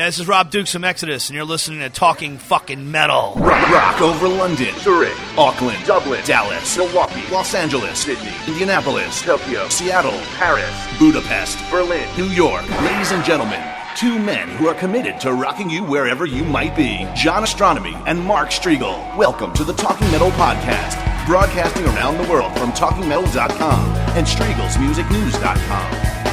Yeah, this is Rob Dukes from Exodus, and you're listening to Talking Fucking Metal. Rock, rock over London, Zurich, Auckland, Dublin, Dallas, Milwaukee, Los Angeles, Sydney, Indianapolis, Tokyo, Seattle, Paris, Budapest, Berlin, New York. Ladies and gentlemen, two men who are committed to rocking you wherever you might be. John Ostronomy and Mark Strigl. Welcome to the Talking Metal Podcast, broadcasting around the world from TalkingMetal.com and StriglsMusicNews.com.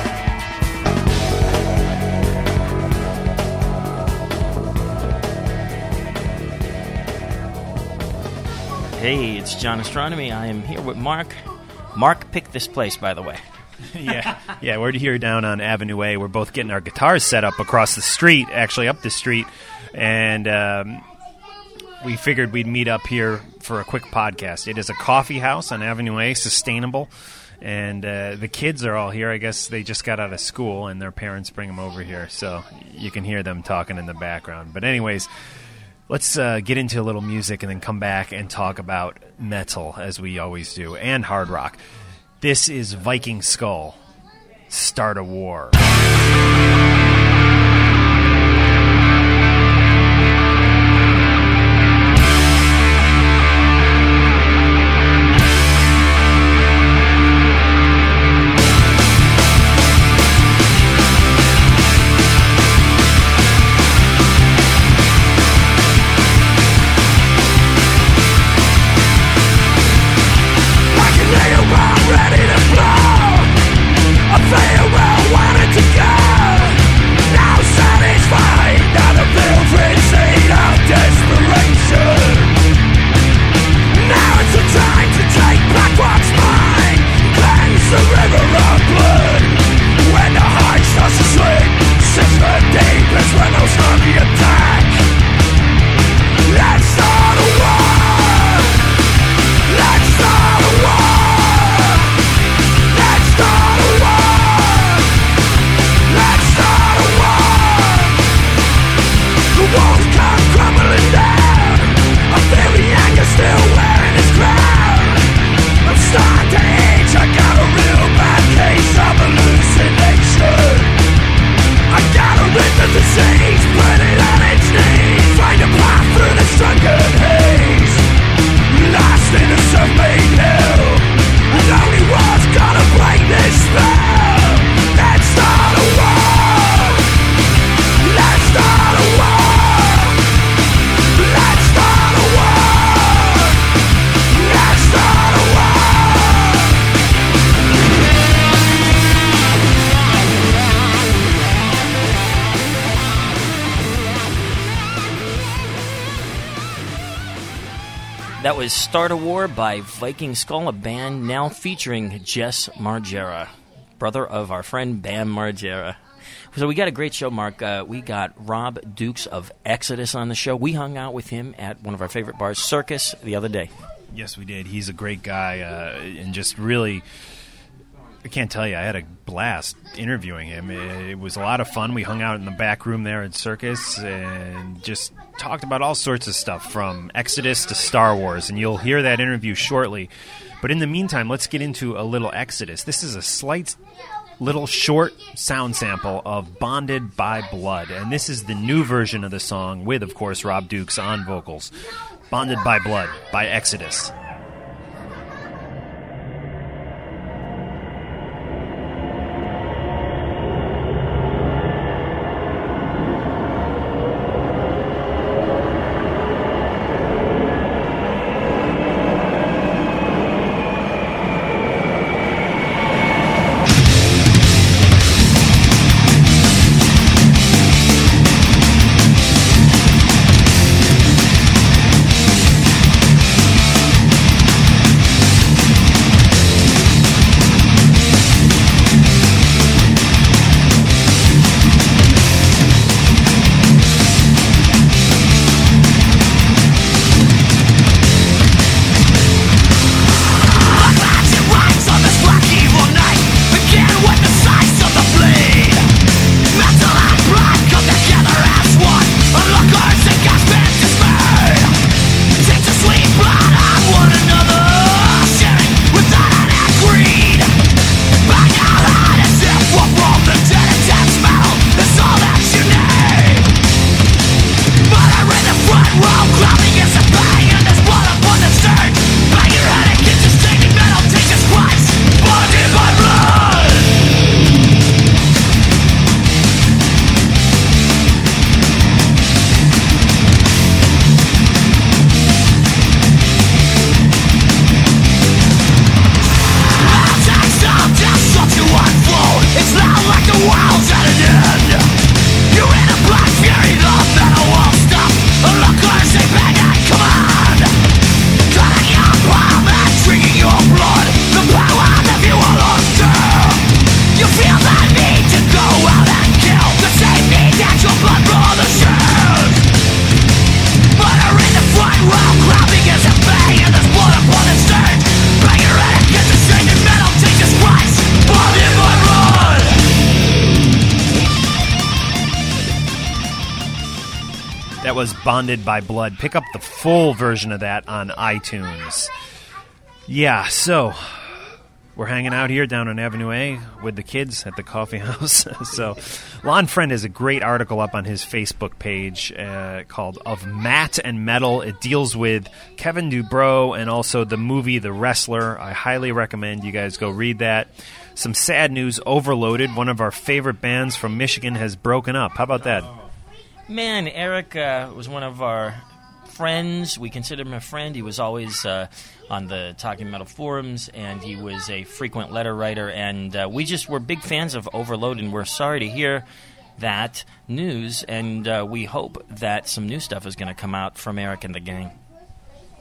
Hey, it's John Ostronomy. I am here with Mark. Mark picked this place, by the way. yeah, yeah, we're here down on Avenue A. We're both getting our guitars set up across the street, actually up the street, and um, we figured we'd meet up here for a quick podcast. It is a coffee house on Avenue A, sustainable, and uh, the kids are all here. I guess they just got out of school, and their parents bring them over here, so you can hear them talking in the background. But anyways. Let's uh, get into a little music and then come back and talk about metal as we always do and hard rock. This is Viking Skull. Start a war. Was Start a War by Viking Skull, a band now featuring Jess Margera, brother of our friend Bam Margera. So we got a great show, Mark. Uh, we got Rob Dukes of Exodus on the show. We hung out with him at one of our favorite bars, Circus, the other day. Yes, we did. He's a great guy uh, and just really I can't tell you. I had a blast interviewing him. It, was a lot of fun. We hung out in the back room there at Circus and just talked about all sorts of stuff from Exodus to Star Wars. And you'll hear that interview shortly. But in the meantime, let's get into a little Exodus. This is a slight little short sound sample of Bonded by Blood. And this is the new version of the song with, of course, Rob Dukes on vocals. Bonded by Blood by Exodus. Bonded by Blood. Pick up the full version of that on iTunes. Yeah, so we're hanging out here down on Avenue A with the kids at the coffee house. so, Lonn Friend has a great article up on his Facebook page uh, called "Of Matt and Metal." It deals with Kevin Dubrow and also the movie The Wrestler. I highly recommend you guys go read that. Some sad news: Overloaded, one of our favorite bands from Michigan, has broken up. How about that? Man, Eric uh, was one of our friends. We considered him a friend. He was always uh, on the Talking Metal forums, and he was a frequent letter writer. And uh, we just were big fans of Overload, and we're sorry to hear that news. And uh, we hope that some new stuff is going to come out from Eric and the gang.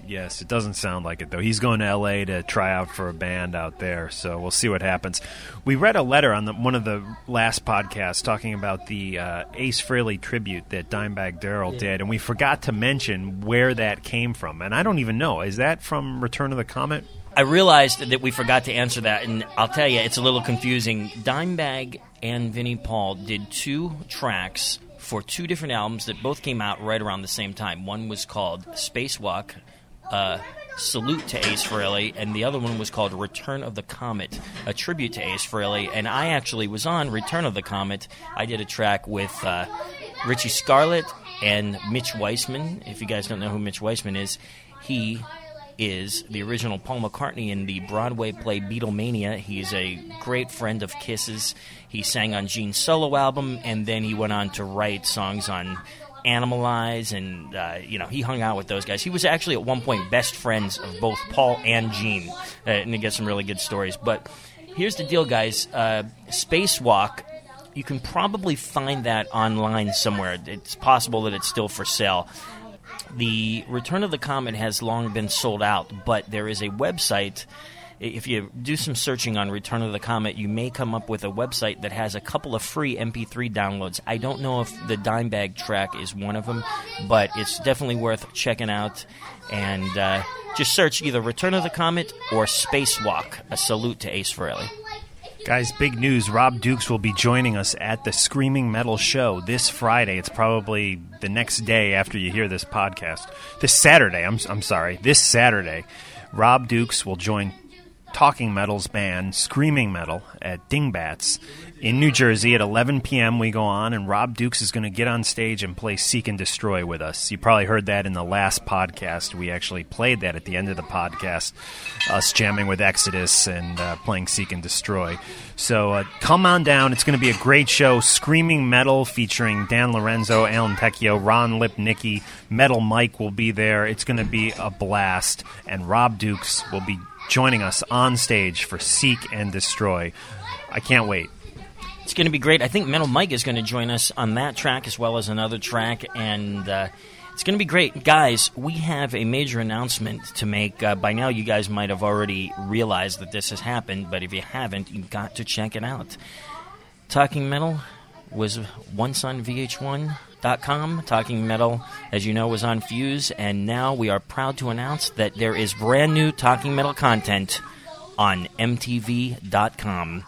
Yes, it doesn't sound like it though. He's going to L.A. to try out for a band out there, so we'll see what happens. We read a letter on the, one of the last podcasts talking about the uh, Ace Frehley tribute that Dimebag Darrell yeah. did, and we forgot to mention where that came from. And I don't even know. Is that from Return of the Comet? I realized that we forgot to answer that, and I'll tell you, it's a little confusing. Dimebag and Vinnie Paul did two tracks for two different albums that both came out right around the same time. One was called Spacewalk uh, salute to Ace Frehley, and the other one was called Return of the Comet, a tribute to Ace Frehley. And I actually was on Return of the Comet. I did a track with uh, Richie Scarlett and Mitch Weissman. If you guys don't know who Mitch Weissman is, he is the original Paul McCartney in the Broadway play Beatlemania. He's a great friend of Kisses. He sang on Gene's solo album, and then he went on to write songs on Animalize, and uh, you know he hung out with those guys. He was actually at one point best friends of both Paul and Gene, uh, and he gets some really good stories. But here's the deal, guys: uh, Spacewalk. You can probably find that online somewhere. It's possible that it's still for sale. The Return of the Comet has long been sold out, but there is a website if you do some searching on Return of the Comet, you may come up with a website that has a couple of free MP3 downloads. I don't know if the Dimebag track is one of them, but it's definitely worth checking out. And uh, just search either Return of the Comet or Spacewalk. A salute to Ace Frehley. Guys, big news. Rob Dukes will be joining us at the Screaming Metal Show this Friday. It's probably the next day after you hear this podcast. This Saturday, I'm, I'm sorry, this Saturday, Rob Dukes will join Talking Metal's band, Screaming Metal, at Dingbatz in New Jersey at 11 p.m. We go on, and Rob Dukes is going to get on stage and play Seek and Destroy with us. You probably heard that in the last podcast. We actually played that at the end of the podcast, us jamming with Exodus and uh, playing Seek and Destroy. So uh, come on down. It's going to be a great show. Screaming Metal featuring Dan Lorenzo, Alan Tecchio, Ron Lipnicki, Metal Mike will be there. It's going to be a blast, and Rob Dukes will be joining us on stage for Seek and Destroy. I can't wait. It's going to be great. I think Metal Mike is going to join us on that track as well as another track, and uh, it's going to be great. Guys, we have a major announcement to make. Uh, by now, you guys might have already realized that this has happened, but if you haven't, you've got to check it out. Talking Metal was once on VH1 Talking Metal, as you know, was on Fuse, and now we are proud to announce that there is brand new Talking Metal content on MTV.com.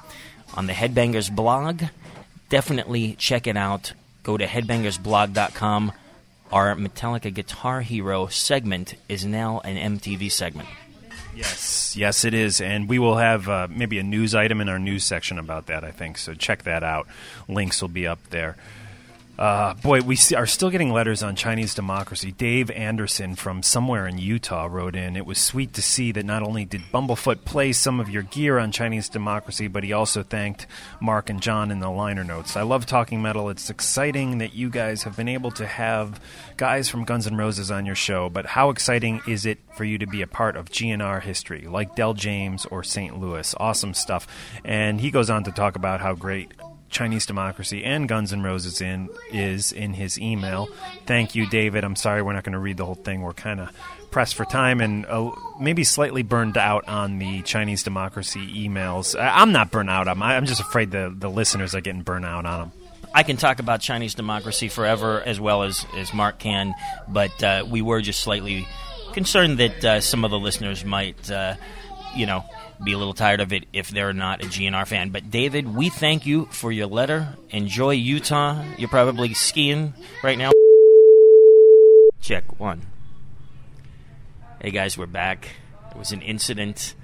On the Headbangers blog, definitely check it out. Go to headbangersblog.com. Our Metallica Guitar Hero segment is now an MTV segment. Yes, yes, it is, and we will have uh, maybe a news item in our news section about that. I think so. Check that out. Links will be up there. Uh, boy, we see, are still getting letters on Chinese democracy. Dave Anderson from somewhere in Utah wrote in. It was sweet to see that not only did Bumblefoot play some of your gear on Chinese democracy, but he also thanked Mark and John in the liner notes. I love talking metal. It's exciting that you guys have been able to have guys from Guns N' Roses on your show, but how exciting is it for you to be a part of GNR history, like Del James or St. Louis? Awesome stuff. And he goes on to talk about how great Chinese Democracy and Guns N' Roses in is in his email. Thank you, David. I'm sorry we're not going to read the whole thing. We're kind of pressed for time and uh, maybe slightly burned out on the Chinese Democracy emails. I'm not burned out them. I'm just afraid the, the listeners are getting burned out on them. I can talk about Chinese democracy forever as well as, as Mark can, but uh, we were just slightly concerned that uh, some of the listeners might, uh, you know, be a little tired of it if they're not a GNR fan. But David, we thank you for your letter. Enjoy Utah. You're probably skiing right now. Check one. Hey guys, we're back. It was an incident.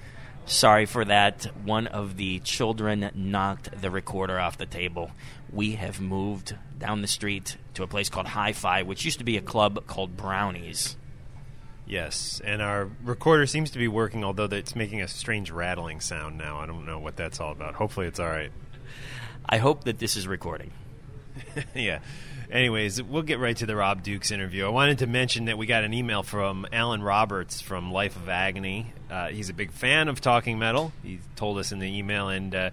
Sorry for that. One of the children knocked the recorder off the table. We have moved down the street to a place called Hi Fi, which used to be a club called Brownies. Yes, and our recorder seems to be working, although it's making a strange rattling sound now. I don't know what that's all about. Hopefully, it's all right. I hope that this is recording. yeah. Anyways, we'll get right to the Rob Dukes interview. I wanted to mention that we got an email from Alan Roberts from Life of Agony. Uh, he's a big fan of Talking Metal. He told us in the email, and uh,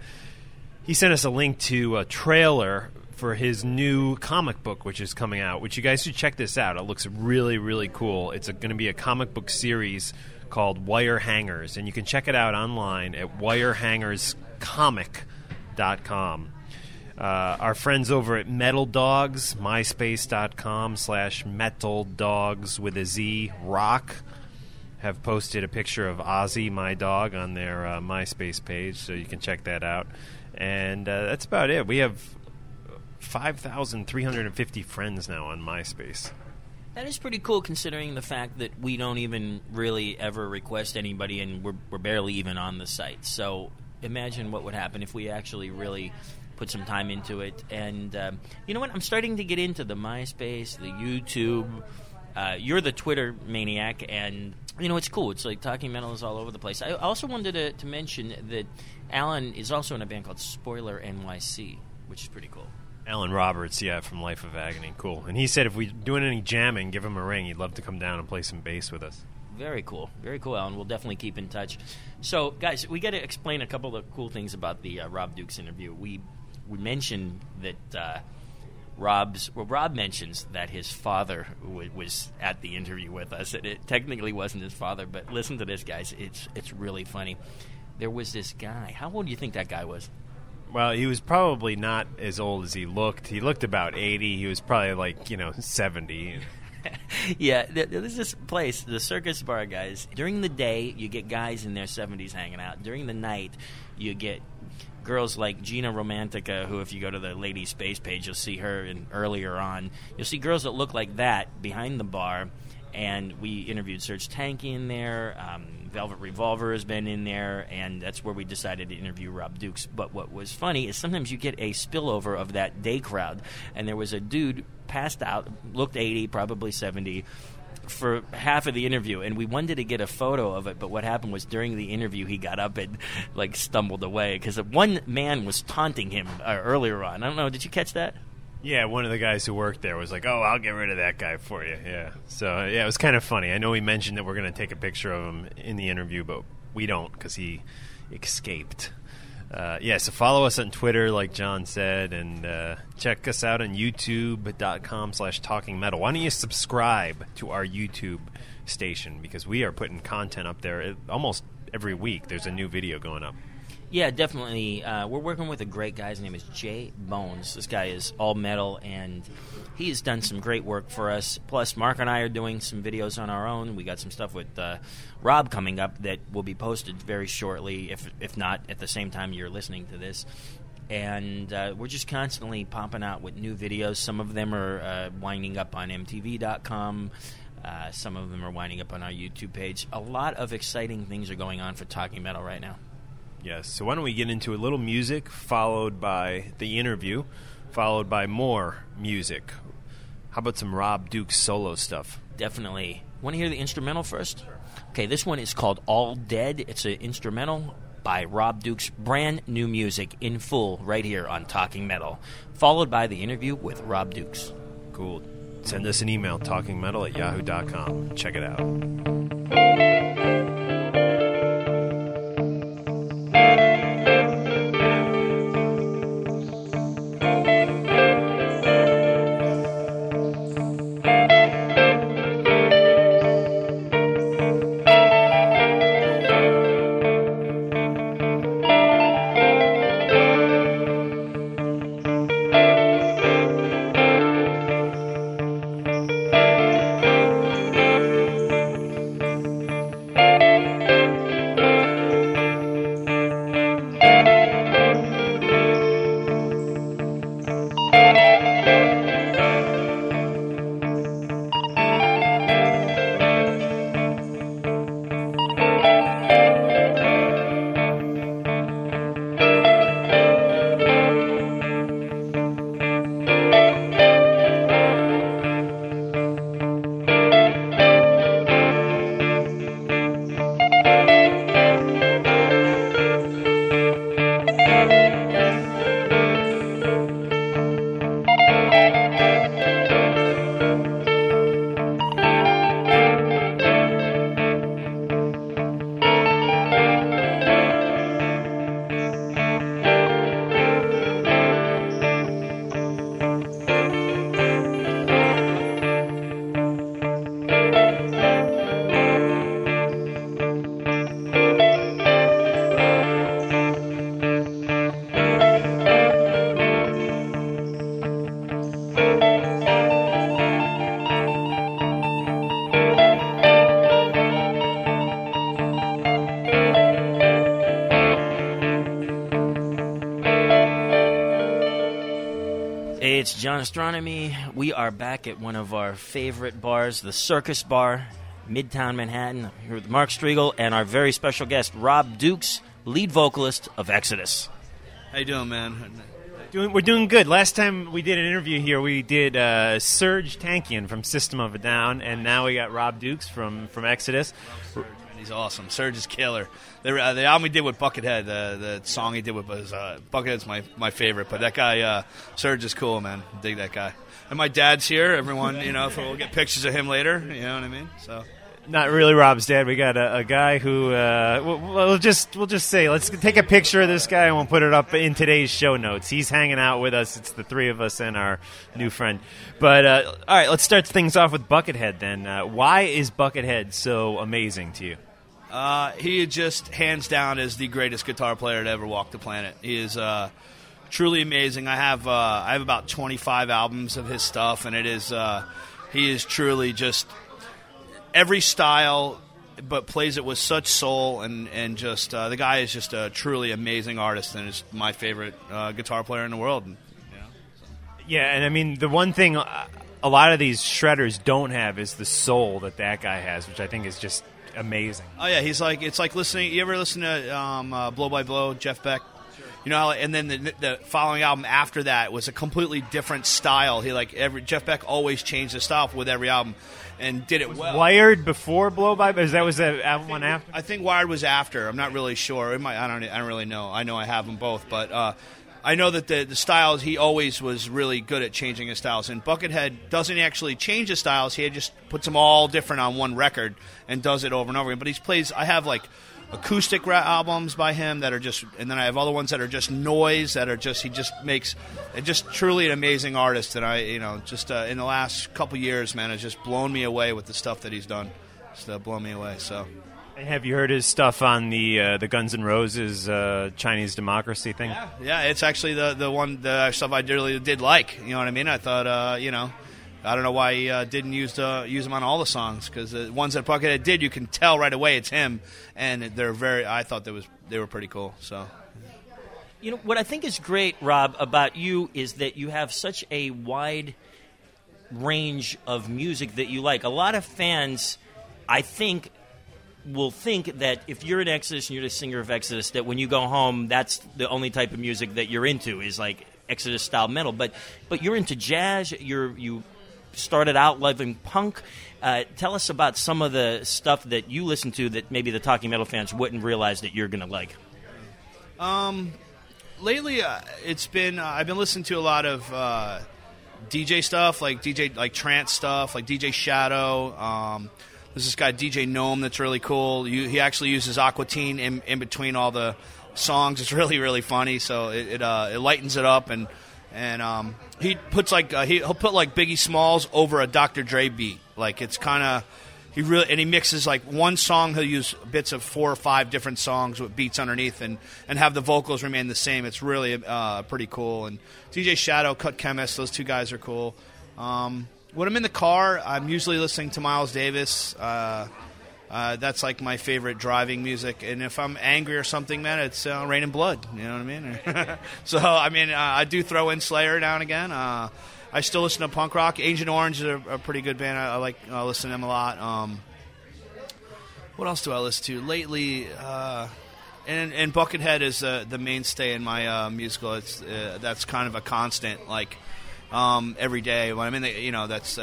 he sent us a link to a trailer for his new comic book, which is coming out. Which you guys should check this out. It looks really, really cool. It's going to be a comic book series called Wire Hangers, and you can check it out online at wirehangerscomic.com. Uh, our friends over at Metal Dogs, myspace.com slash metal dogs with a Z rock, have posted a picture of Ozzy, my dog, on their uh, MySpace page, so you can check that out. And uh, that's about it. We have 5,350 friends now on MySpace. That is pretty cool considering the fact that we don't even really ever request anybody and we're, we're barely even on the site. So imagine what would happen if we actually really put some time into it. And um, you know what? I'm starting to get into the MySpace, the YouTube. Uh, you're the Twitter maniac, and you know it's cool. It's like talking metal is all over the place. I also wanted to, to mention that Alan is also in a band called Spoiler NYC, which is pretty cool. Alan Roberts, yeah, from Life of Agony. Cool. And he said if we're doing any jamming, give him a ring. He'd love to come down and play some bass with us. Very cool. Very cool, Alan. We'll definitely keep in touch. So, guys, we got to explain a couple of cool things about the uh, Rob Dukes interview. We we mentioned that uh, Rob's well, Rob mentions that his father w- was at the interview with us. And it technically wasn't his father, but listen to this, guys. It's it's really funny. There was this guy. How old do you think that guy was? Well, he was probably not as old as he looked. He looked about 80. He was probably like, you know, 70. yeah, there's this place, the Circus Bar guys. During the day, you get guys in their 70s hanging out. During the night, you get girls like Gina Romantica, who, if you go to the Lady Space page, you'll see her. And earlier on, you'll see girls that look like that behind the bar. And we interviewed Serj Tankian in there. Um, Velvet Revolver has been in there, and that's where we decided to interview Rob Dukes. But what was funny is sometimes you get a spillover of that day crowd, and there was a dude passed out, looked 80, probably 70, for half of the interview, and we wanted to get a photo of it. But what happened was during the interview, he got up and like stumbled away because one man was taunting him uh, earlier on. I don't know. Did you catch that? Yeah, one of the guys who worked there was like, "Oh, I'll get rid of that guy for you." Yeah. So yeah, it was kind of funny. I know he mentioned that we're going to take a picture of him in the interview, but we don't because he escaped. Uh, yeah, so follow us on Twitter, like John said, and uh, check us out on youtube.com slash talking metal. Why don't you subscribe to our YouTube station? Because we are putting content up there almost every week. There's a new video going up. Yeah, definitely. Uh, we're working with a great guy. His name is Jay Bones. This guy is all metal, and he has done some great work for us. Plus, Mark and I are doing some videos on our own. We got some stuff with uh, Rob coming up that will be posted very shortly, if if not at the same time you're listening to this. And uh, we're just constantly popping out with new videos. Some of them are uh, winding up on MTV.com. Uh, some of them are winding up on our YouTube page. A lot of exciting things are going on for Talking Metal right now. Yes. So why don't we get into a little music, followed by the interview, followed by more music. How about some Rob Duke solo stuff? Definitely. Want to hear the instrumental first? Okay, this one is called All Dead. It's an instrumental by Rob Duke's brand new music in full right here on Talking Metal, followed by the interview with Rob Dukes. Cool. Send us an email, talkingmetal at yahoo.com. Check it out. John Ostronomy. We are back at one of our favorite bars, the Circus Bar, Midtown Manhattan. I'm here with Mark Strigl and our very special guest, Rob Dukes, lead vocalist of Exodus. How you doing, man? Doing, we're doing good. Last time we did an interview here, we did uh, Serj Tankian from System of a Down, and now we got Rob Dukes from, from Exodus. He's awesome. Serj is killer. The, uh, the album he did with Buckethead, the the song he did with was uh, Buckethead's my, my favorite. But that guy, uh, Serj is cool, man. Dig that guy. And my dad's here. Everyone, you know, we'll get pictures of him later. You know what I mean? So not really Rob's dad. We got a, a guy who uh, we'll, we'll, just we'll just say let's take a picture of this guy and we'll put it up in today's show notes. He's hanging out with us. It's the three of us and our new friend. But uh, all right, let's start things off with Buckethead. Then, uh, why is Buckethead so amazing to you? Uh, he just hands down is the greatest guitar player to ever walk the planet. He is uh, truly amazing. I have uh, I have about 25 albums of his stuff, and it is he is truly just every style, but plays it with such soul and and just uh, the guy is just a truly amazing artist and is my favorite uh, guitar player in the world. Yeah, and I mean the one thing uh, a lot of these shredders don't have is the soul that that guy has, which I think is just amazing. Oh yeah, he's like it's like listening. You ever listen to um, uh, Blow by Blow, Jeff Beck? you know, and then the, the, following album after that was a completely different style. He like every Jeff Beck always changed his style with every album and did it well. Wired before Blow by, is that was the album one after? I think Wired was after. I'm not really sure. Might, I don't. I don't really know. I know I have them both, but. Uh, I know that the, the styles he always was really good at changing his styles. And Buckethead doesn't actually change his styles. He just puts them all different on one record and does it over and over again. But he plays. I have like acoustic albums by him that are just, and then I have other ones that are just noise that are just he just makes, just truly an amazing artist. And I, you know, just uh, in the last couple years, man, has just blown me away with the stuff that he's done. Just uh, blown me away. So. And have you heard his stuff on the uh, the Guns N' Roses uh, Chinese Democracy thing? Yeah, yeah, it's actually the the one the stuff I really did like. You know what I mean? I thought, uh, you know, I don't know why he uh, didn't use uh, use him on all the songs because the ones that Buckethead did, you can tell right away it's him, and they're very. I thought that was they were pretty cool. So, you know what I think is great, Rob, about you is that you have such a wide range of music that you like. A lot of fans, I think, will think that if you're an Exodus and you're the singer of Exodus, that when you go home, that's the only type of music that you're into is like Exodus style metal. But but you're into jazz. You're you started out loving punk. Uh, tell us about some of the stuff that you listen to that maybe the Talking Metal fans wouldn't realize that you're going to like. Um, lately, uh, it's been uh, I've been listening to a lot of uh, DJ stuff, like DJ like trance stuff, like DJ Shadow. Um, there's this guy DJ Gnome that's really cool. You, he actually uses Aquatine in, in between all the songs. It's really really funny, so it it, uh, it lightens it up and and um, he puts like uh, he, will put like Biggie Smalls over a Dr. Dre beat. Like it's kind of he really and he mixes like one song. He'll use bits of four or five different songs with beats underneath, and and have the vocals remain the same. It's really uh, pretty cool. And DJ Shadow, Cut Chemist, those two guys are cool. Um, when I'm in the car, I'm usually listening to Miles Davis. Uh, uh, that's like my favorite driving music. And if I'm angry or something, man, it's uh, Raining Blood. You know what I mean? so I mean, uh, I do throw in Slayer now and again. Uh, I still listen to punk rock. Agent Orange is a, a pretty good band. I, I like I listen to them a lot. Um, what else do I listen to lately? Uh, and, and Buckethead is uh, the mainstay in my musical. It's that's kind of a constant, like um, every day when I'm in the you know that's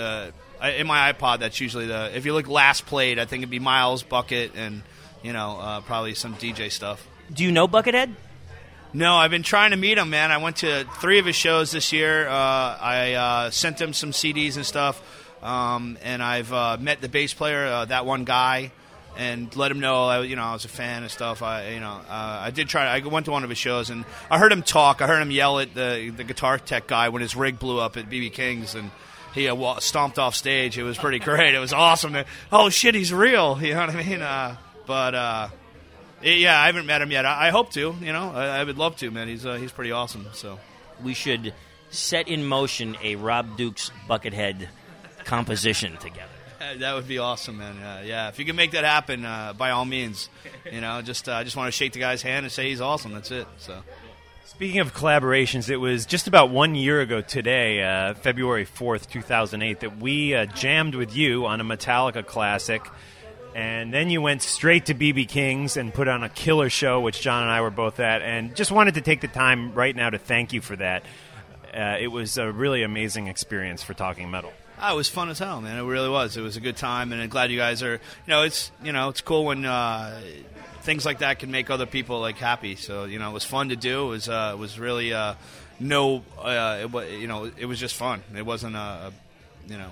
in my iPod, that's usually the. If you look last played, I think it'd be Miles Bucket and you know uh, probably some DJ stuff. Do you know Buckethead? No, I've been trying to meet him, man. I went to three of his shows this year. Uh, I uh, sent him some CDs and stuff, um, and I've uh, met the bass player, uh, that one guy, and let him know I, you know I was a fan and stuff. I you know uh, I did try. I went to one of his shows and I heard him talk. I heard him yell at the the guitar tech guy when his rig blew up at BB King's and he uh, stomped off stage. It was pretty great. It was awesome. Oh shit, he's real. You know what I mean? Uh, but uh, yeah, I haven't met him yet. I, I hope to. You know, I, I, would love to. Man, he's uh, he's pretty awesome. So we should set in motion a Rob Dukes Buckethead composition together. That would be awesome, man. Uh, yeah, if you can make that happen, uh, by all means. You know, just uh, I just want to shake the guy's hand and say he's awesome. That's it. So. Speaking of collaborations, it was just about one year ago today, uh, February 4th, 2008, that we uh, jammed with you on a Metallica classic. And then you went straight to BB King's and put on a killer show, which John and I were both at. And just wanted to take the time right now to thank you for that. Uh, it was a really amazing experience for Talking Metal. Oh, it was fun as hell, man. It really was. It was a good time, and I'm glad you guys are. You know, it's you know, it's cool when uh, things like that can make other people like happy. So you know, it was fun to do. It was uh, it was really uh, no, uh, it, you know, it was just fun. It wasn't a, you know.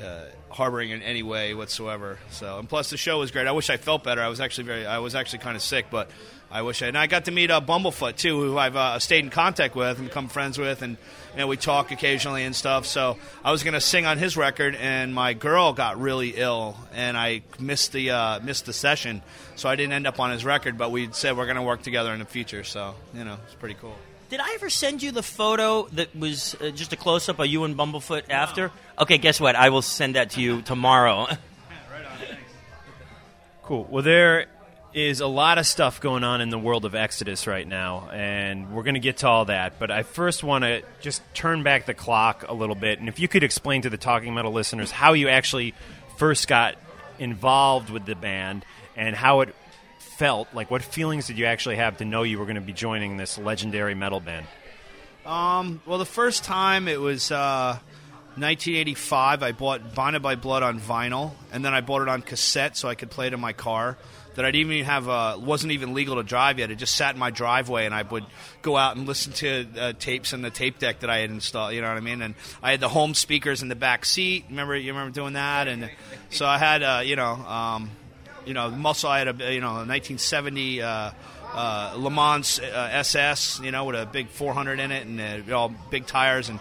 Uh, harboring in any way whatsoever. So, and plus the show was great. I wish I felt better. I was actually very, I was actually kind of sick, but I wish I. And I got to meet uh, Bumblefoot too, who I've uh, stayed in contact with and become friends with, and you know we talk occasionally and stuff. So I was going to sing on his record, and my girl got really ill, and I missed the uh, missed the session, so I didn't end up on his record. But we said we're going to work together in the future, so you know it's pretty cool. Did I ever send you the photo that was uh, just a close up of you and Bumblefoot after? Okay, guess what? I will send that to you tomorrow. yeah, right on, Cool. Well, there is a lot of stuff going on in the world of Exodus right now, and we're going to get to all that. But I first want to just turn back the clock a little bit, and if you could explain to the Talking Metal listeners how you actually first got involved with the band and how it felt. Like, what feelings did you actually have to know you were going to be joining this legendary metal band? Um, well, the first time it was uh, 1985. I bought Bonded by Blood on vinyl, and then I bought it on cassette so I could play it in my car. That I didn't even have, uh, wasn't even legal to drive yet. It just sat in my driveway, and I would go out and listen to uh, tapes in the tape deck that I had installed. You know what I mean? And I had the home speakers in the back seat. Remember, you remember doing that? And so I had, uh, you know, um, you know, muscle. I had a, you know, a 1970 uh, uh, Le Mans uh, SS, you know, with a big 400 in it and uh, all big tires and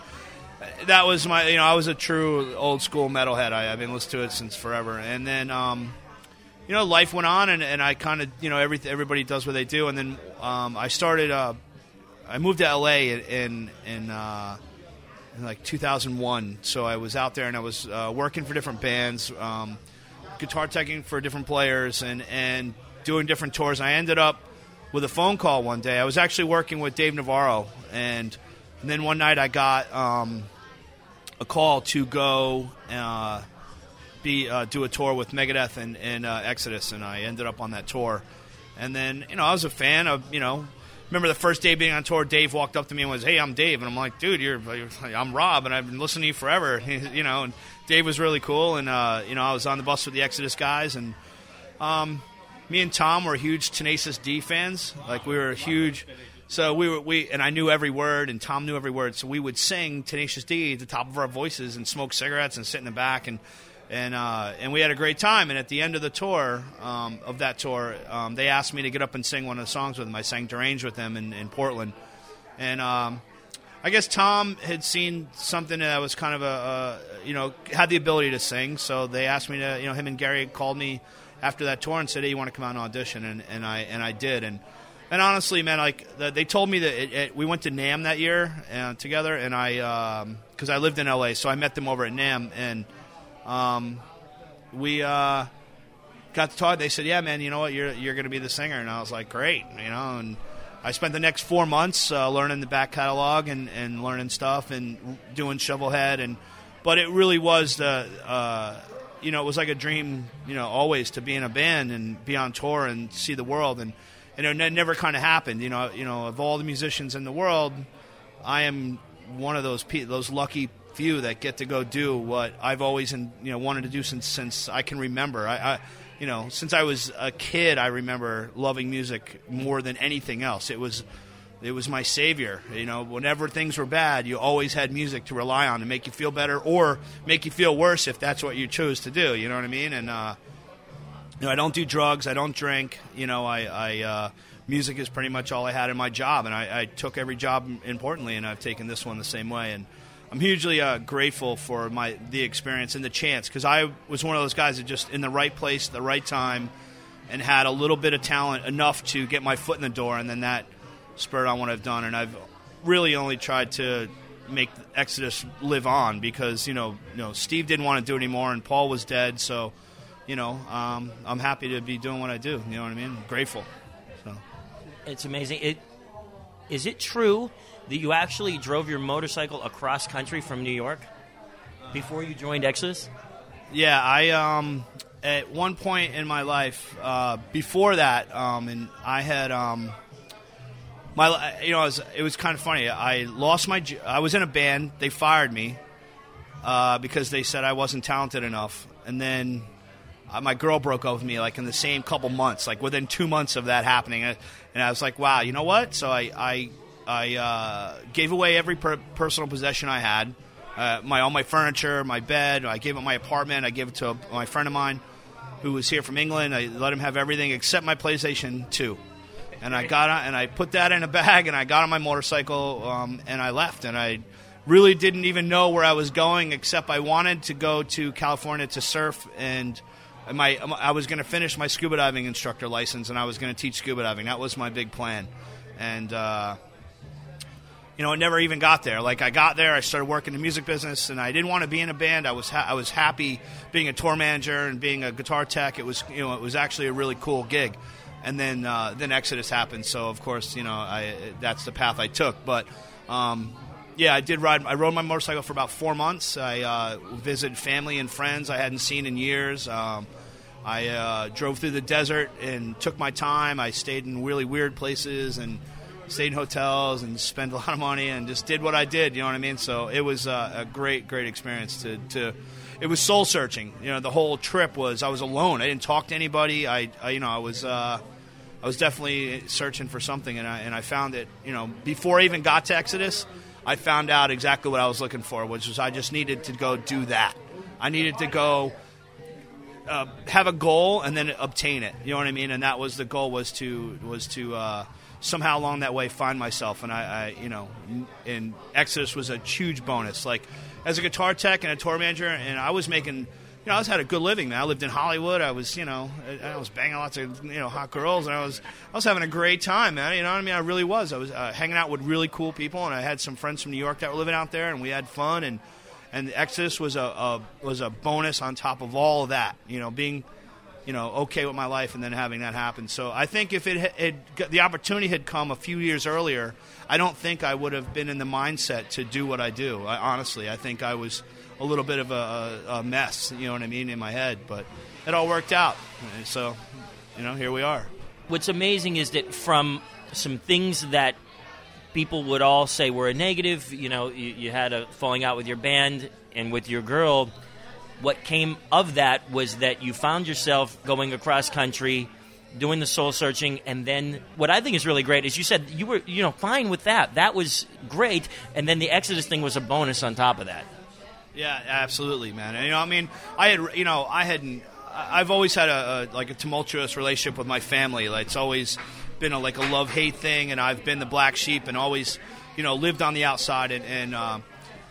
that was my you know I was a true old school metalhead. I, I've been listening to it since forever, and then um, you know life went on, and, and I kind of you know every, everybody does what they do, and then um, I started. Uh, I moved to LA in in, uh, in like 2001, so I was out there and I was uh, working for different bands, um, guitar teching for different players, and and doing different tours. I ended up with a phone call one day. I was actually working with Dave Navarro and. And then one night I got um, a call to go uh, be uh, do a tour with Megadeth and, and uh, Exodus, and I ended up on that tour. And then you know I was a fan of you know. Remember the first day being on tour, Dave walked up to me and was, "Hey, I'm Dave," and I'm like, "Dude, you're, you're I'm Rob, and I've been listening to you forever." you know, and Dave was really cool, and uh, you know I was on the bus with the Exodus guys, and um, me and Tom were huge Tenacious D fans. Like we were huge. So we were we and I knew every word, and Tom knew every word. So we would sing Tenacious D at the top of our voices and smoke cigarettes and sit in the back and and uh, and we had a great time. And at the end of the tour um, of that tour, um, they asked me to get up and sing one of the songs with them. I sang "Deranged" with them in, in Portland, and um, I guess Tom had seen something that was kind of a, a you know had the ability to sing. So they asked me to you know him and Gary called me after that tour and said, "Hey, you want to come out and audition?" And, and I and I did and. And honestly, man, like the, they told me that it, it, we went to NAMM that year uh, together, and I because I lived in LA, so I met them over at NAMM, and um, we uh, got to talk. They said, "Yeah, man, you know what? You're you're going to be the singer," and I was like, "Great," you know. And I spent the next four months uh, learning the back catalog and, and learning stuff and doing Shovelhead, and but it really was the. Uh, you know, it was like a dream, you know, always to be in a band and be on tour and see the world, and and it never kind of happened. You know, you know, of all the musicians in the world, I am one of those pe- those lucky few that get to go do what I've always you know wanted to do since since I can remember. I, I you know since I was a kid, I remember loving music more than anything else. It was it was my savior. You know, whenever things were bad, you always had music to rely on to make you feel better or make you feel worse if that's what you chose to do. You know what I mean? And uh, you know, I don't do drugs. I don't drink. You know, I, I uh, music is pretty much all I had in my job, and I, I, took every job importantly, and I've taken this one the same way. And I'm hugely uh, grateful for my the experience and the chance because I was one of those guys that just in the right place the right time, and had a little bit of talent enough to get my foot in the door, and then that spurred on what I've done. And I've really only tried to make Exodus live on because you know, you know, Steve didn't want to do anymore, and Paul was dead, so you know, um, I'm happy to be doing what I do. You know what I mean? I'm grateful. So It's amazing. It is it true that you actually drove your motorcycle across country from New York before you joined Exodus? Yeah, I um at one point in my life uh, before that, um, and I had um my you know it was, it was kind of funny. I lost my I was in a band. They fired me uh, because they said I wasn't talented enough, and then. Uh, my girl broke up with me like in the same couple months, like within two months of that happening, and I was like, "Wow, you know what?" So I I, I uh, gave away every per- personal possession I had, uh, my all my furniture, my bed. I gave up my apartment. I gave it to a, my friend of mine who was here from England. I let him have everything except my PlayStation Two, and I got on, and I put that in a bag and I got on my motorcycle um, and I left and I really didn't even know where I was going except I wanted to go to California to surf and my I was going to finish my scuba diving instructor license and I was going to teach scuba diving. That was my big plan, and. Uh, you know, it never even got there. Like I got there, I started working in the music business, and I didn't want to be in a band. I was ha- I was happy being a tour manager and being a guitar tech. It was you know it was actually a really cool gig, and then uh, then Exodus happened. So of course you know I that's the path I took. But um, yeah, I did ride. I rode my motorcycle for about four months. I uh, visited family and friends I hadn't seen in years. Um, I uh, drove through the desert and took my time. I stayed in really weird places and stayed in hotels and spent a lot of money and just did what I did. You know what I mean? So it was uh, a great, great experience. To, to it was soul searching. You know, the whole trip was I was alone. I didn't talk to anybody. I, I you know, I was. Uh, I was definitely searching for something, and I, and I found it. You know, before I even got to Exodus, I found out exactly what I was looking for, which was I just needed to go do that. I needed to go uh, have a goal and then obtain it. You know what I mean? And that was the goal was to was to uh, somehow along that way find myself. And I, I, you know, and Exodus was a huge bonus. Like as a guitar tech and a tour manager, and I was making. You know, I was had a good living, man. I lived in Hollywood. I was, you know, I, I was banging lots of, you know, hot girls, and I was, I was having a great time, man. You know what I mean? I really was. I was uh, hanging out with really cool people, and I had some friends from New York that were living out there, and we had fun. And and Exodus was a, a was a bonus on top of all of that. You know, being you know okay with my life and then having that happen. So I think if it had the opportunity had come a few years earlier, I don't think I would have been in the mindset to do what I do. I, honestly, I think I was a little bit of a, a, mess. You know what I mean in my head, but it all worked out. So you know here we are. What's amazing is that from some things that people would all say were a negative. You know, you, you, had a falling out with your band and with your girl. What came of that was that you found yourself going across country, doing the soul searching, and then what I think is really great is you said you were you know fine with that. That was great, and then the Exodus thing was a bonus on top of that. Yeah, absolutely, man. And, you know, I mean, I had you know I hadn't. I've always had a, a like a tumultuous relationship with my family. Like it's always been a, like a love hate thing, and I've been the black sheep and always, you know, lived on the outside. And and, uh,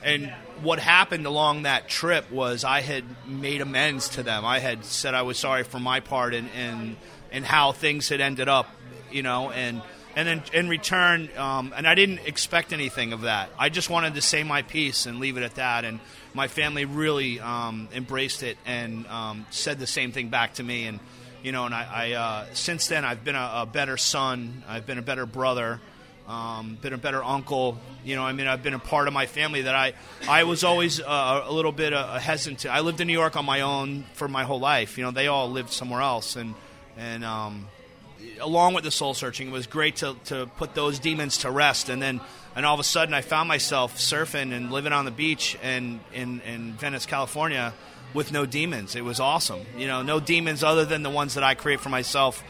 and what happened along that trip was I had made amends to them. I had said I was sorry for my part and and and how things had ended up, you know, and and then in return, um, and I didn't expect anything of that. I just wanted to say my piece and leave it at that. And my family really um, embraced it and um, said the same thing back to me. And you know, and I, I uh, since then I've been a, a, better son. I've been a better brother. Um, been a better uncle. You know, I mean, I've been a part of my family that I, I was always uh, a little bit uh, hesitant. I lived in New York on my own for my whole life. You know, they all lived somewhere else, and and um, along with the soul searching, it was great to, to put those demons to rest. And then, and all of a sudden, I found myself surfing and living on the beach and in, in Venice, California, with no demons. It was awesome. You know, no demons other than the ones that I create for myself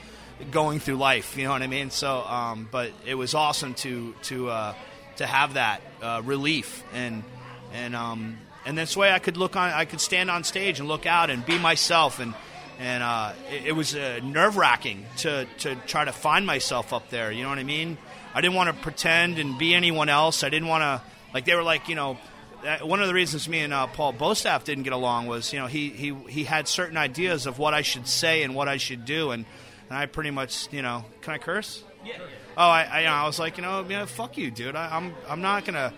going through life. You know what I mean? So, um, but it was awesome to to uh, to have that uh, relief and and um, and this way I could look on, I could stand on stage and look out and be myself and. And uh, it, it, was uh, nerve wracking to, to try to find myself up there. You know what I mean? I didn't want to pretend and be anyone else. I didn't want to, like, they were like, you know, one of the reasons me and uh, Paul Bostaph didn't get along was, you know, he, he, he had certain ideas of what I should say and what I should do, and, and I pretty much, you know, can I curse? Yeah. Oh, I, I, you know, I was like, you know, yeah, fuck you, dude. I, I'm I'm not gonna.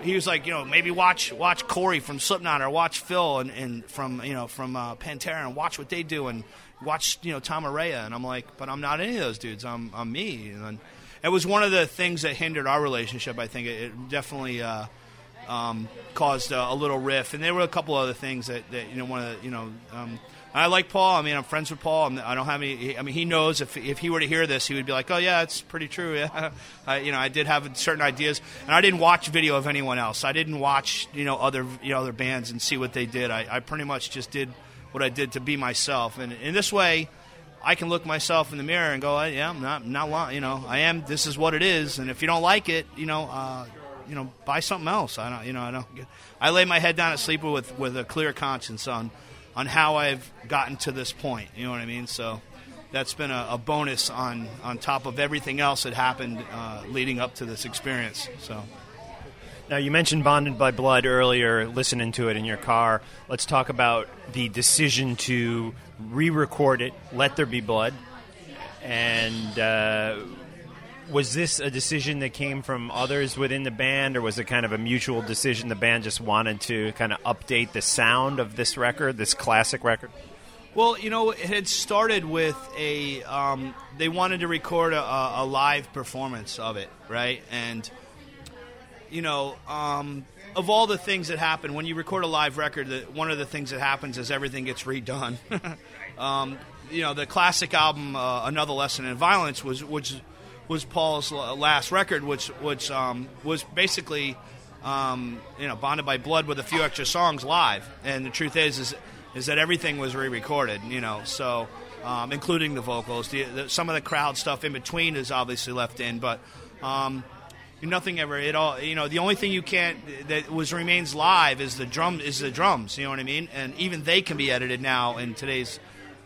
He was like, you know, maybe watch watch Corey from Slipknot or watch Phil and, and from you know from uh, Pantera and watch what they do and watch you know Tom Araya and I'm like, but I'm not any of those dudes. I'm I'm me and it was one of the things that hindered our relationship. I think it, it definitely uh, um, caused a, a little riff, and there were a couple other things that, that you know one of the, you know. Um, I like Paul. I mean, I'm friends with Paul. I'm, I don't have any. I mean, he knows if if he were to hear this, he would be like, "Oh yeah, it's pretty true." Yeah, I, you know, I did have certain ideas, and I didn't watch video of anyone else. I didn't watch you know other you know other bands and see what they did. I, I pretty much just did what I did to be myself, and in this way, I can look myself in the mirror and go, "Yeah, I'm not not. You know, I am. This is what it is." And if you don't like it, you know. Uh, you know, buy something else. I don't, you know, I don't. I lay my head down at sleep with with a clear conscience on on how I've gotten to this point. You know what I mean? So that's been a, a bonus on on top of everything else that happened uh, leading up to this experience. So. Now, you mentioned Bonded by Blood earlier, listening to it in your car. Let's talk about the decision to re record it, Let There Be Blood. And uh, was this a decision that came from others within the band, or was it kind of a mutual decision? The band just wanted to kind of update the sound of this record, this classic record. Well, you know, it had started with a. Um, they wanted to record a, a, live performance of it, right? And you know, um, of all the things that happen when you record a live record, the, one of the things that happens is everything gets redone. um, you know, the classic album, uh, "Another Lesson in Violence," was which was Paul's last record, which which um, was basically um, you know bonded by blood with a few extra songs live. And the truth is is is that everything was re-recorded. You know, so um, including the vocals, the, the, some of the crowd stuff in between is obviously left in, but. Um, nothing ever it all you know the only thing you can't that was remains live is the drum is the drums you know what i mean and even they can be edited now in today's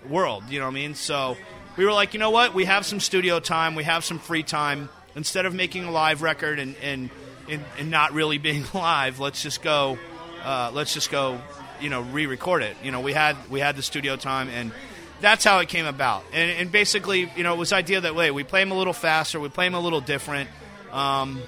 world you know what i mean so we were like, you know what? We have some studio time. We have some free time. Instead of making a live record and and, and, and not really being live, let's just go. Uh, let's just go. You know, re-record it. You know, we had we had the studio time and that's how it came about. And, and, basically, you know, it was idea that way we play them a little faster, we play them a little different. Um,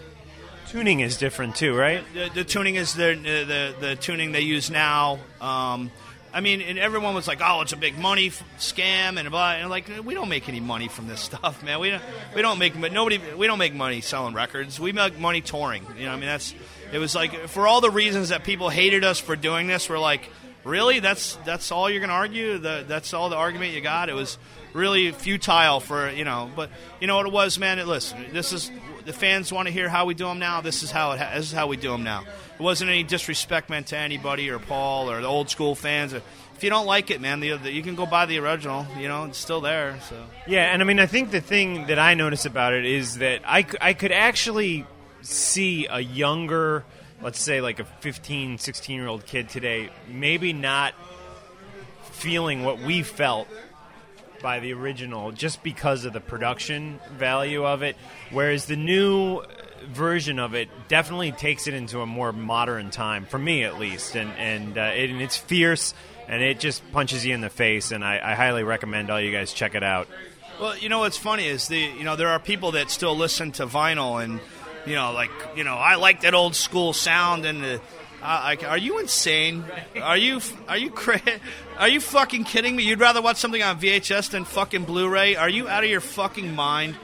tuning is different too, right? The, the tuning is the, the the tuning they use now. Um, I mean, and everyone was like, "Oh, it's a big money f- scam," and blah. And like, we don't make any money from this stuff, man. We don't, we don't make, but nobody, we don't make money selling records. We make money touring. You know, I mean, that's. It was like for all the reasons that people hated us for doing this. We're like, really? That's that's all you're to argue? The, that's all the argument you got? It was really futile for you know. But you know what it was, man. It, listen, this is the fans want to hear how we do them now. This is how it. Ha- this is how we do them now. It wasn't any disrespect meant to anybody or Paul or the old school fans. If you don't like it, man, the, the, you can go buy the original. You know, it's still there. So yeah, and I mean, I think the thing that I notice about it is that I, I could actually see a younger, let's say like a 15, 16 year old kid today, maybe not feeling what we felt by the original just because of the production value of it. Whereas the new version of it definitely takes it into a more modern time for me at least, and and, uh, it, and it's fierce and it just punches you in the face. And I, I highly recommend all you guys check it out. Well, you know what's funny is the you know there are people that still listen to vinyl and you know like you know I like that old school sound and the. Uh, are you insane? Are you are you cra- are you fucking kidding me? You'd rather watch something on VHS than fucking Blu-ray? Are you out of your fucking mind?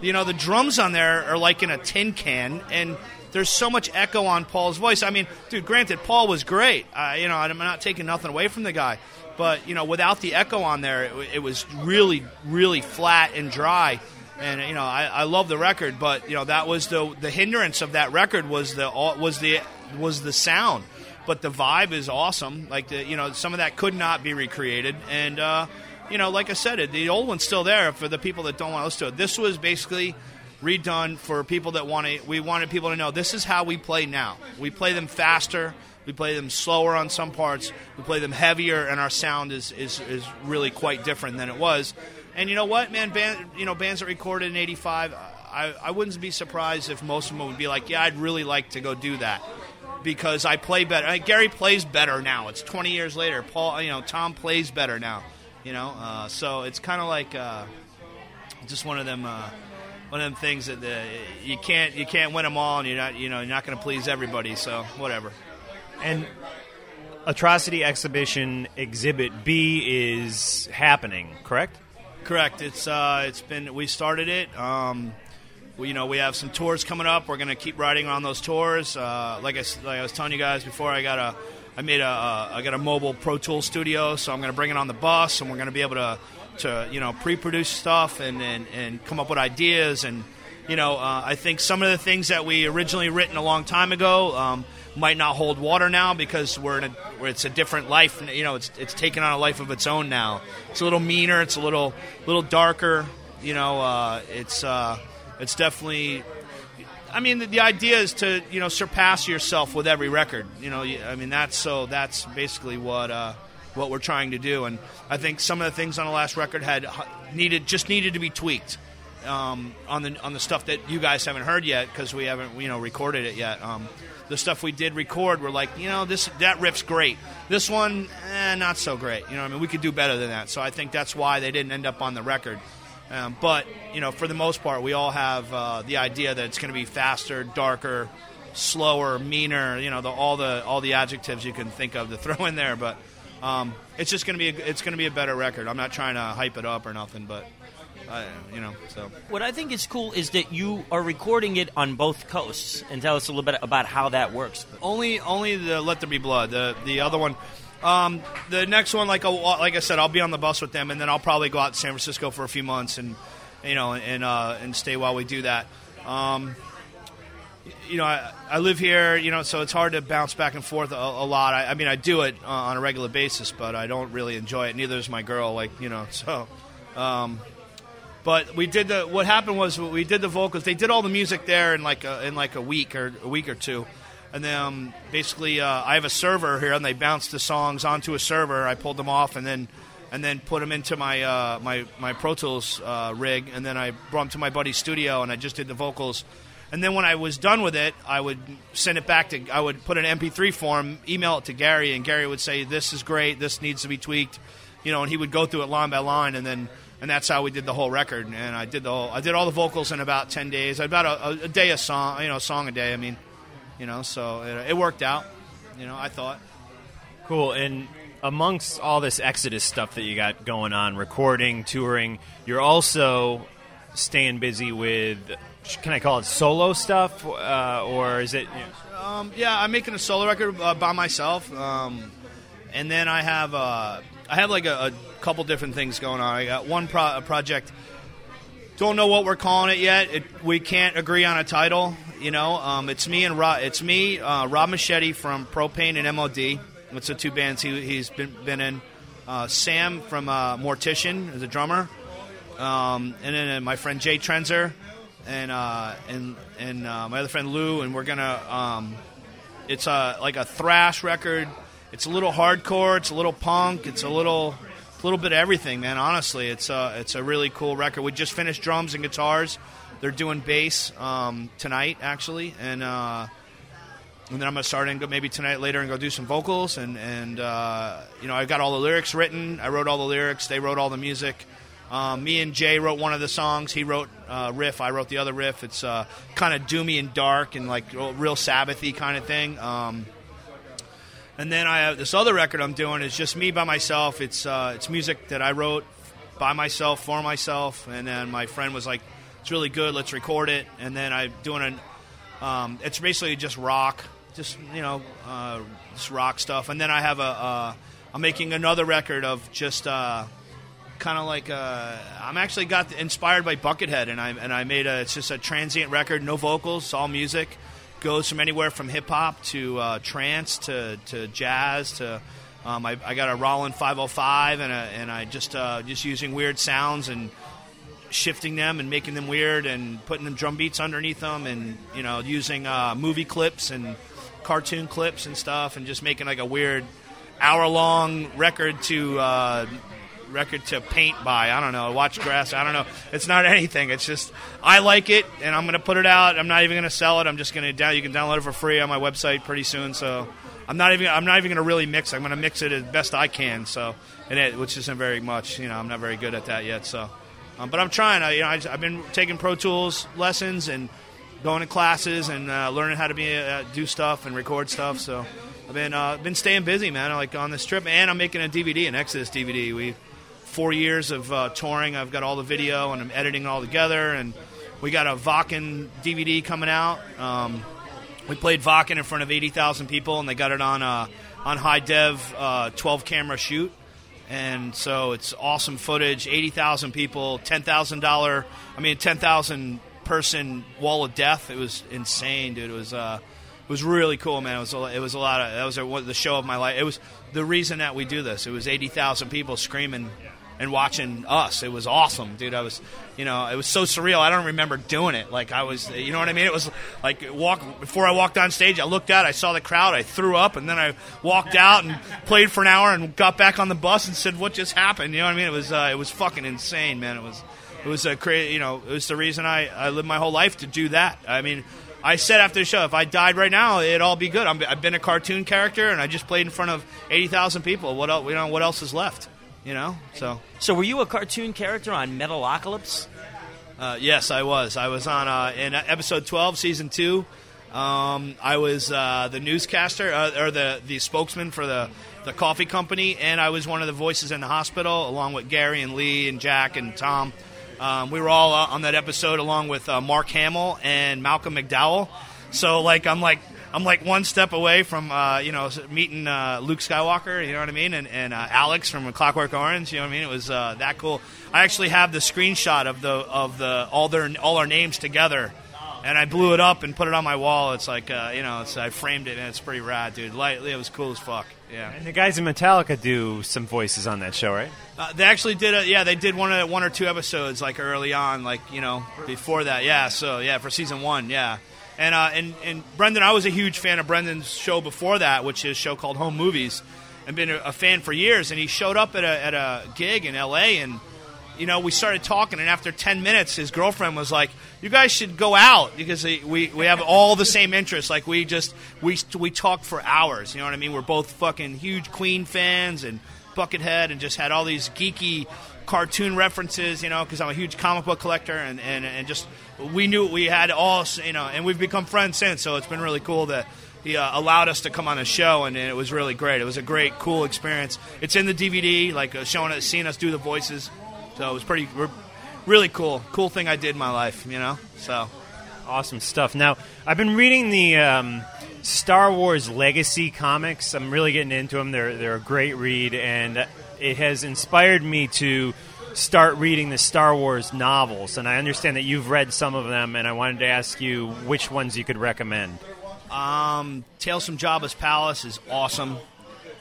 You know, the drums on there are like in a tin can, and there's so much echo on Paul's voice. I mean, dude, granted, Paul was great. Uh, you know, I'm not taking nothing away from the guy, but you know, without the echo on there, it, it was really, really flat and dry. And you know, I, I love the record, but you know, that was the the hindrance of that record was the was the was the sound. But the vibe is awesome. Like the you know, some of that could not be recreated, and uh, you know, like I said, the old one's still there for the people that don't want to listen to it. This was basically redone for people that want to. We wanted people to know this is how we play now. We play them faster. We play them slower on some parts. We play them heavier, and our sound is, is, is really quite different than it was. And you know what, man? Band, you know, bands that recorded in '85, I, I wouldn't be surprised if most of them would be like, "Yeah, I'd really like to go do that." Because I play better. Gary plays better now. It's 20 years later. Paul, you know, Tom plays better now. You know, uh, so it's kind of like uh, just one of them, uh, one of them things that uh, you can't you can't win them all, and you're not you know you're not going to please everybody. So whatever. And Atrocity Exhibition Exhibit B is happening, correct? Correct. It's uh, it's been we started it. Um, you know, we have some tours coming up. We're going to keep riding on those tours. Uh, like, I, like I was telling you guys before, I got a, I made a, a I got a mobile Pro Tool studio, so I'm going to bring it on the bus, and we're going to be able to, to you know, pre-produce stuff and, and, and come up with ideas. And you know, uh, I think some of the things that we originally written a long time ago um, might not hold water now because we're in a, where it's a different life. You know, it's it's taken on a life of its own now. It's a little meaner. It's a little little darker. You know, uh, it's. It's definitely. I mean, the, the, idea is to you know surpass yourself with every record. You know, I mean that's so that's basically what uh, what we're trying to do. And I think some of the things on the last record had needed just needed to be tweaked um, on the on the stuff that you guys haven't heard yet because we haven't you know recorded it yet. Um, the stuff we did record, we're like, you know, this that riff's great. This one, eh, not so great. You know, I mean, we could do better than that. So I think that's why they didn't end up on the record. Um, but you know, for the most part, we all have uh, the idea that it's going to be faster, darker, slower, meaner. You know, the, all the all the adjectives you can think of to throw in there. But um, it's just going to be a, it's going to be a better record. I'm not trying to hype it up or nothing, but. Uh, you know, so what I think is cool is that you are recording it on both coasts, and tell us a little bit about how that works. Only, only the "Let There Be Blood." The the other one, um, the next one, like like I said, I'll be on the bus with them, and then I'll probably go out to San Francisco for a few months and you know and uh, and stay while we do that. Um, you know, I, I, live here, you know, so it's hard to bounce back and forth a, a lot. I, I, mean, I do it uh, on a regular basis, but I don't really enjoy it. Neither is my girl, like you know. So, um, but we did the. What happened was we did the vocals. They did all the music there in like a, in like a week or a week or two and then um, basically uh, I have a server here, and they bounce the songs onto a server. I pulled them off, and then and then put them into my uh, my my Pro Tools uh, rig, and then I brought them to my buddy's studio, and I just did the vocals. And then when I was done with it, I would send it back to. I would put an MP3 form, email it to Gary, and Gary would say, "This is great. This needs to be tweaked," you know, and he would go through it line by line, and then and that's how we did the whole record. And I did the whole, I did all the vocals in about ten days, about a, a day a song, you know, a song a day. I mean, you know, so it, it worked out. You know, I thought. Cool. And amongst all this Exodus stuff that you got going on, recording, touring, you're also staying busy with. Can I call it solo stuff, uh, or is it? You know? um, yeah, I'm making a solo record uh, by myself, um, and then I have uh, I have like a, a, couple different things going on. I got one pro- project. Don't know what we're calling it yet. It, we can't agree on a title. You know, um, it's me and Rob. It's me, uh, Rob Moschetti from Pro-Pain and MOD. It's the two bands he, he's been been in. Uh, Sam from uh, Mortician is a drummer, um, and then uh, my friend Jay Trenzer, and uh, and and uh, my other friend Lou, and we're gonna. Um, it's a like a thrash record. It's a little hardcore. It's a little punk. It's a little a little bit of everything, man. Honestly, it's a it's a really cool record. We just finished drums and guitars. They're doing bass um, tonight, actually, and uh, and then I'm gonna start and go maybe tonight later and go do some vocals and and uh, you know I've got all the lyrics written. I wrote all the lyrics. They wrote all the music. Um, me and Jay wrote one of the songs. He wrote uh, riff. I wrote the other riff. It's uh, kind of doomy and dark and like real Sabbathy kind of thing. Um, and then I have this other record I'm doing. It's just me by myself. It's uh, it's music that I wrote by myself for myself. And then my friend was like, it's really good. Let's record it. And then I'm doing an. Um, it's basically just rock, just you know, uh, just rock stuff. And then I have a. Uh, I'm making another record of just. Uh, kind of like uh, I'm actually got inspired by Buckethead, and I and I made a it's just a transient record, no vocals, all music, goes from anywhere from hip hop to uh, trance to, to jazz to um, I, I, got a Roland 505 and a, and I just uh, just using weird sounds and shifting them and making them weird and putting them drum beats underneath them and you know using uh, movie clips and cartoon clips and stuff and just making like a weird hour long record to uh, record to paint by. I don't know. Watch grass. I don't know. It's not anything. It's just I like it and I'm going to put it out. I'm not even going to sell it. I'm just going to down. You can download it for free on my website pretty soon. So I'm not even I'm not even going to really mix. I'm going to mix it as best I can. So and it, which isn't very much. You know, I'm not very good at that yet. So. Um, but I'm trying. I, you know, I, have been taking Pro Tools lessons and going to classes and uh, learning how to be uh, do stuff and record stuff. So I've been uh, been staying busy, man. Like on this trip, and I'm making a DVD, an Exodus DVD. We four years of uh, touring. I've got all the video and I'm editing it all together and we got a Wacken DVD coming out. Um, we played Wacken in front of 80,000 people, and they got it on uh, on high dev uh, 12 camera shoot. And so it's awesome footage. 80,000 people, $10,000. I mean, 10,000 person wall of death. It was insane, dude. It was. Uh, it was really cool, man. It was a, it was a lot of that was a, the show of my life. It was the reason that we do this. It was eighty thousand people screaming and watching us. It was awesome, dude. I was, you know, it was so surreal. I don't remember doing it. Like I was, you know what I mean? It was like walk before I walked on stage. I looked out, I saw the crowd, I threw up, and then I walked out and played for an hour and got back on the bus and said, "What just happened?" You know what I mean? It was uh, it was fucking insane, man. It was it was a crazy, you know, it was the reason I I lived my whole life to do that. I mean. I said after the show, if I died right now, it'd all be good. i have been a cartoon character, and I just played in front of eighty thousand people. What else? You know, what else is left? You know, so. So, were you a cartoon character on Metalocalypse? Uh, yes, I was. I was on uh, in episode twelve, season two. Um, I was uh, the newscaster uh, or the the spokesman for the the coffee company, and I was one of the voices in the hospital, along with Gary and Lee and Jack and Tom. Um, we were all uh, on that episode along with uh, Mark Hamill and Malcolm McDowell. So like I'm like I'm like one step away from uh, you know meeting uh, Luke Skywalker. You know what I mean? And, and uh, Alex from Clockwork Orange. You know what I mean? It was uh, that cool. I actually have the screenshot of the of the all their all our names together. And I blew it up and put it on my wall. It's like, you know, it's, I framed it and it's pretty rad, dude. Lightly, it was cool as fuck. Yeah. And the guys in Metallica do some voices on that show, right? Uh, they actually did a yeah they did one of, one or two episodes like early on like you know before that yeah so yeah for season one yeah and uh, and and Brendon I was a huge fan of Brendon's show before that which is show called Home Movies and been a, a fan for years. And he showed up at a at a gig in L.A. and you know we started talking. And after 10 minutes his girlfriend was like you guys should go out because we we have all the same interests. Like we just we we talk for hours. You know what I mean? We're both fucking huge Queen fans and Buckethead and just had all these geeky cartoon references, you know, because I'm a huge comic book collector, and, and, and just we knew we had all, you know, and we've become friends since. So it's been really cool that he uh, allowed us to come on the show, and, and, it was really great. It was a great, cool experience. It's in the DVD, like uh, showing us, seeing us do the voices. So it was pretty, really cool, cool thing I did in my life, you know. So awesome stuff. Now I've been reading the. Um Star Wars Legacy comics. I'm really getting into them. They're they're a great read, and it has inspired me to start reading the Star Wars novels. And I understand that you've read some of them, and I wanted to ask you which ones you could recommend. Um, Tales from Jabba's Palace is awesome.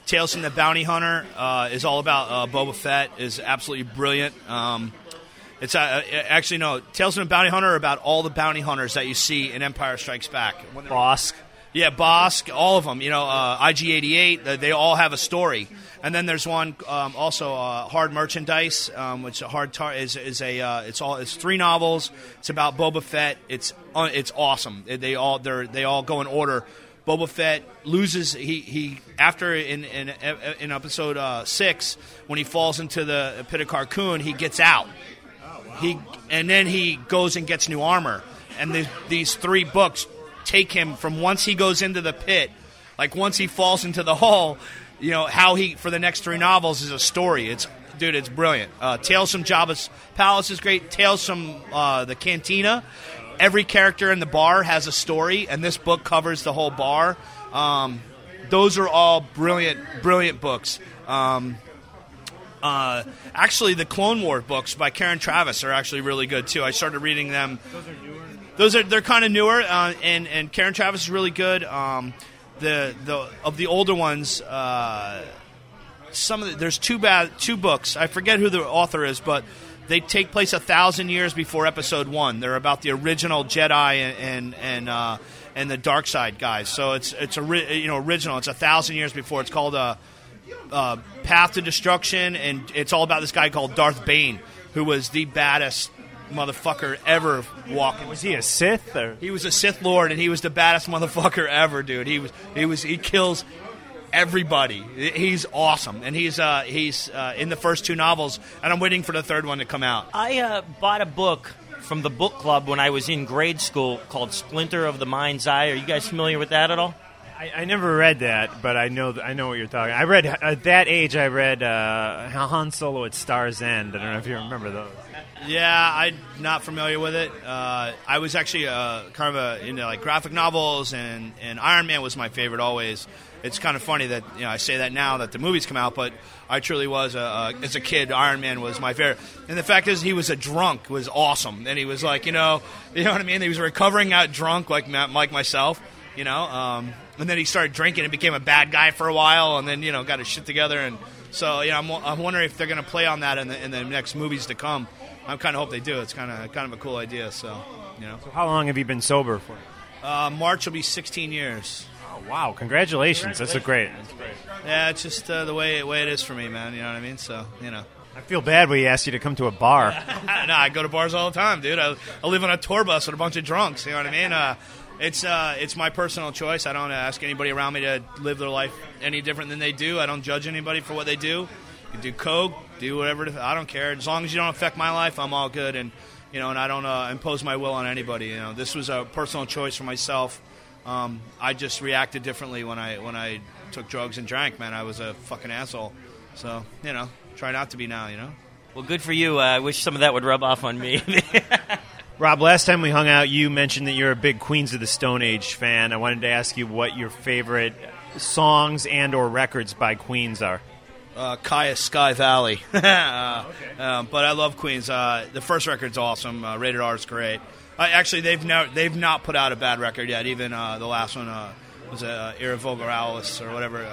Tales from the Bounty Hunter uh, is all about uh, Boba Fett. is absolutely brilliant. Um, it's uh, actually no Tales from the Bounty Hunter are about all the bounty hunters that you see in Empire Strikes Back. Bossk. Yeah, Bossk, all of them. You know, uh, IG88, they all have a story. And then there's one um, also, uh, Hard Merchandise, um, which hard tar- is, is a uh, it's all it's three novels. It's about Boba Fett. It's uh, it's awesome. They all they they all go in order. Boba Fett loses. He, he after in in, in episode uh, six when he falls into the pit of Carkoon, he gets out. He and then he goes and gets new armor. And the, these three books take him from once he goes into the pit, like once he falls into the hole, you know, how he, for the next three novels, is a story. It's, dude, it's brilliant. Uh, Tales from Jabba's Palace is great. Tales from uh, the Cantina. Every character in the bar has a story, and this book covers the whole bar. Um, those are all brilliant, brilliant books. Um, uh, actually, the Clone War books by Karen Traviss are actually really good too. I started reading them. Those are newer those are they're kind of newer, uh, and and Karen Traviss is really good. Um, the the of the older ones, uh, some of the, there's two bad two books. I forget who the author is, but they take place a thousand years before Episode One. They're about the original Jedi and and and, uh, and the dark side guys. So it's it's a you know original. It's a thousand years before. It's called a. Uh, uh, Path to Destruction, and it's all about this guy called Darth Bane, who was the baddest motherfucker ever walking. Was he a Sith or? He was a Sith Lord, and he was the baddest motherfucker ever, dude. He was he was he kills everybody. He's awesome, and he's uh, he's uh, in the first two novels, and I'm waiting for the third one to come out. I uh, bought a book from the book club when I was in grade school called Splinter of the Mind's Eye. Are you guys familiar with that at all? I, I never read that, but I know th- I know what you're talking. I read at that age. I read uh, Han Solo at Star's End. I don't know if you remember those. Yeah, I'm not familiar with it. Uh, I was actually uh, kind of a, into like graphic novels, and, and Iron Man was my favorite always. It's kind of funny that you know I say that now that the movies come out, but I truly was a, a, as a kid. Iron Man was my favorite, and the fact is he was a drunk was awesome, and he was like you know you know what I mean. He was recovering out drunk like like myself, you know. Um, and then he started drinking and became a bad guy for a while, and then you know got his shit together, and so yeah, I'm, I'm wondering if they're going to play on that in the in the next movies to come. I kind of hope they do. It's kind of kind of a cool idea. So, you know, So how long have you been sober for? uh, March will be 16 years. Oh, wow! Congratulations. That's a great. Yeah, it's just uh, the way way it is for me, man. You know what I mean? So, you know, I feel bad when he asked you to come to a bar. no, I go to bars all the time, dude. I, I live on a tour bus with a bunch of drunks. You know what I mean? Uh, it's uh, it's my personal choice. I don't ask anybody around me to live their life any different than they do. I don't judge anybody for what they do. You do coke, do whatever. I don't care. As long as you don't affect my life, I'm all good. And you know, and I don't uh, impose my will on anybody. You know, this was a personal choice for myself. Um, I just reacted differently when I when I took drugs and drank. Man, I was a fucking asshole. So you know, try not to be now. You know. Well, good for you. Uh, I wish some of that would rub off on me. Rob, last time we hung out, you mentioned that you're a big Queens of the Stone Age fan. I wanted to ask you what your favorite songs and or records by Queens are. uh, Kyuss Sky Valley. uh, um, but I love Queens. Uh, the first record's awesome. Uh, Rated R is great. Actually, they've no, they've not put out a bad record yet. Even uh, the last one uh, was uh, Era Vulgaris or whatever.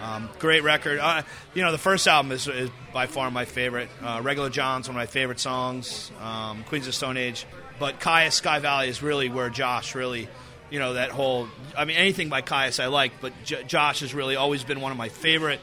Um, great record. Uh, you know, the first album is, is by far my favorite. Uh, Regular John's one of my favorite songs. Um, Queens of Stone Age. But Kyuss Sky Valley is really where Josh really, you know, that whole. I mean, anything by Kyuss I like, but J- Josh has really always been one of my favorite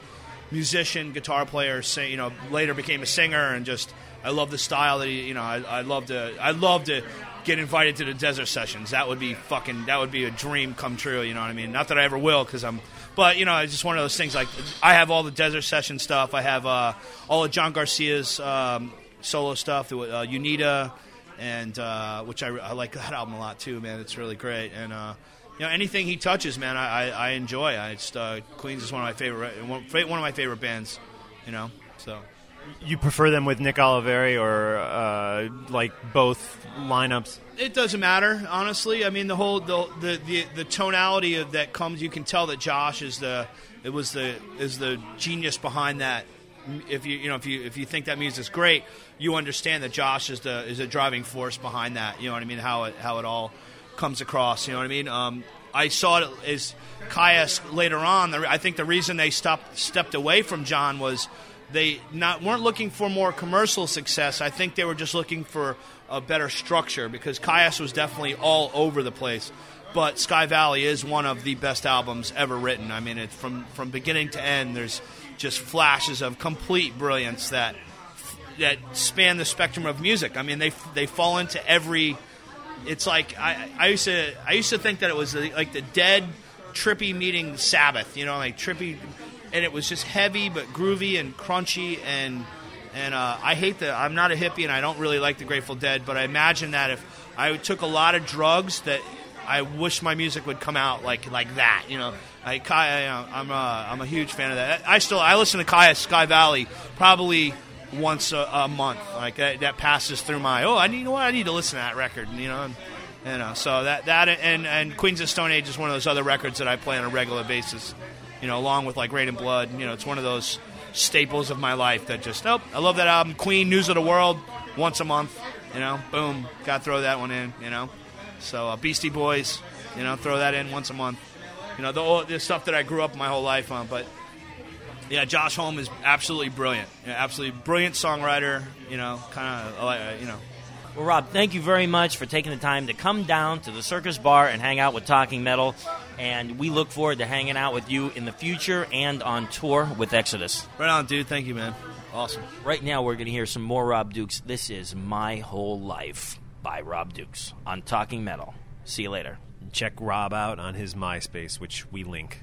musician, guitar player. Sing, you know, later became a singer, and just I love the style that he. You know, I, I love to. I love to get invited to the desert sessions. That would be fucking. That would be a dream come true. You know what I mean? Not that I ever will, because I'm. But you know, it's just one of those things. Like I have all the desert session stuff. I have uh, all of John Garcia's um, solo stuff. Uh, Unida, and uh, which I, I like that album a lot too. Man, it's really great. And uh, you know, anything he touches, man, I, I, I enjoy. I just uh, Queens is one of my favorite one, one of my favorite bands. You know, so. You prefer them with Nick Oliveri or uh, like both lineups? It doesn't matter, honestly. I mean, the whole the the the, the tonality of that comes. You can tell that Josh is the it was the is the genius behind that. If you you know if you if you think that music's great, you understand that Josh is the is a driving force behind that. You know what I mean? How it how it all comes across. You know what I mean? Um, I saw it as Kyuss later on. I think the reason they stopped stepped away from John was they not weren't looking for more commercial success. I think they were just looking for a better structure because Kyuss was definitely all over the place. But Sky Valley is one of the best albums ever written. I mean, from from beginning to end. There's just flashes of complete brilliance that that span the spectrum of music. I mean, they they fall into every. It's like I, I used to I used to think that it was like the dead trippy meeting Sabbath. You know, like trippy and it was just heavy but groovy and crunchy and and uh, I hate the I'm not a hippie and I don't really like the Grateful Dead, but I imagine that if I took a lot of drugs, that I wish my music would come out like like that. You know, I, I I'm a, I'm a huge fan of that. I still I listen to Kyuss Sky Valley probably once a, a month. Like that, that passes through my oh I need you know what I need to listen to that record. You know. And, you uh, know, so that that and and Queens of Stone Age is one of those other records that I play on a regular basis you know, along with like Raining Blood. You know, it's one of those staples of my life that just, nope, I love that album. Queen, News of the World, once a month. You know, boom, got to throw that one in. You know, so uh, Beastie Boys, you know, throw that in once a month. You know, the, the stuff that I grew up my whole life on. But yeah, Josh Homme is absolutely brilliant. Absolutely brilliant songwriter. You know, kind of, uh, you know, Well, Rob, thank you very much for taking the time to come down to the Circus Bar and hang out with Talking Metal. And we look forward to hanging out with you in the future and on tour with Exodus. right on, dude. Thank you, man. Awesome. Right now, we're going to hear some more Rob Dukes. This is My Whole Life by Rob Dukes on Talking Metal. See you later. Check Rob out on his MySpace, which we link.